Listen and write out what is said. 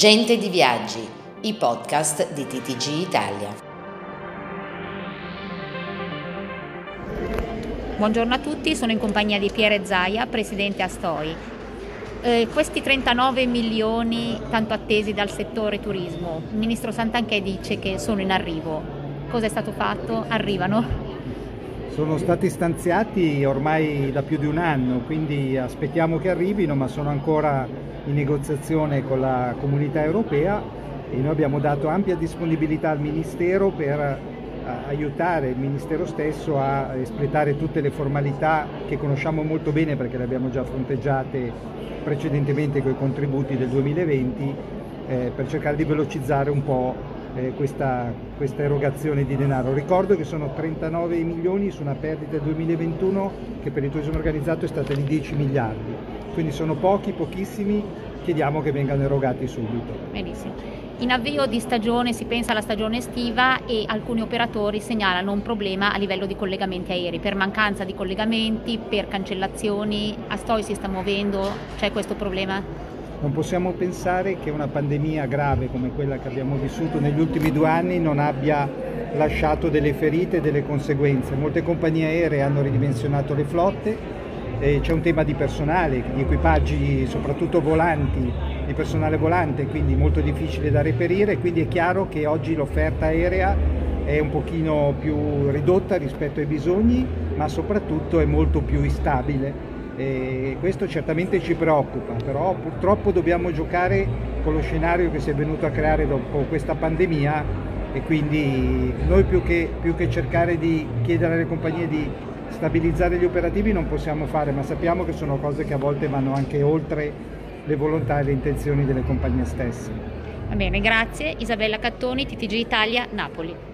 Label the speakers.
Speaker 1: Gente di Viaggi, i podcast di TTG Italia.
Speaker 2: Buongiorno a tutti, sono in compagnia di Pierre Zaia, presidente Astoi. Eh, questi 39 milioni tanto attesi dal settore turismo, il ministro Santanchè dice che sono in arrivo. Cosa è stato fatto? Arrivano?
Speaker 3: Sono stati stanziati ormai da più di un anno, quindi aspettiamo che arrivino, ma sono ancora in negoziazione con la comunità europea e noi abbiamo dato ampia disponibilità al Ministero per eh, aiutare il Ministero stesso a espletare tutte le formalità che conosciamo molto bene perché le abbiamo già fronteggiate precedentemente con i contributi del 2020 eh, per cercare di velocizzare un po' eh, questa, questa, erogazione di denaro. Ricordo che sono 39 milioni su una perdita del 2021 che per il turismo organizzato è stata di 10 miliardi, quindi sono pochi, pochissimi, chiediamo che vengano erogati subito.
Speaker 2: Benissimo. In avvio di stagione si pensa alla stagione estiva e alcuni operatori segnalano un problema a livello di collegamenti aerei, per mancanza di collegamenti, per cancellazioni, Astoi si sta muovendo, c'è questo problema?
Speaker 3: Non possiamo pensare che una pandemia grave come quella che abbiamo vissuto negli ultimi due anni non abbia lasciato delle ferite e delle conseguenze. Molte compagnie aeree hanno ridimensionato le flotte, c'è un tema di personale, di equipaggi soprattutto volanti, di personale volante, quindi molto difficile da reperire, quindi è chiaro che oggi l'offerta aerea è un pochino più ridotta rispetto ai bisogni, ma soprattutto è molto più instabile e questo certamente ci preoccupa, però purtroppo dobbiamo giocare con lo scenario che si è venuto a creare dopo questa pandemia e quindi noi più che, più che cercare di chiedere alle compagnie di stabilizzare gli operativi non possiamo fare, ma sappiamo che sono cose che a volte vanno anche oltre le volontà e le intenzioni delle compagnie stesse.
Speaker 2: Va bene, grazie. Isabella Cattoni, TTG Italia, Napoli.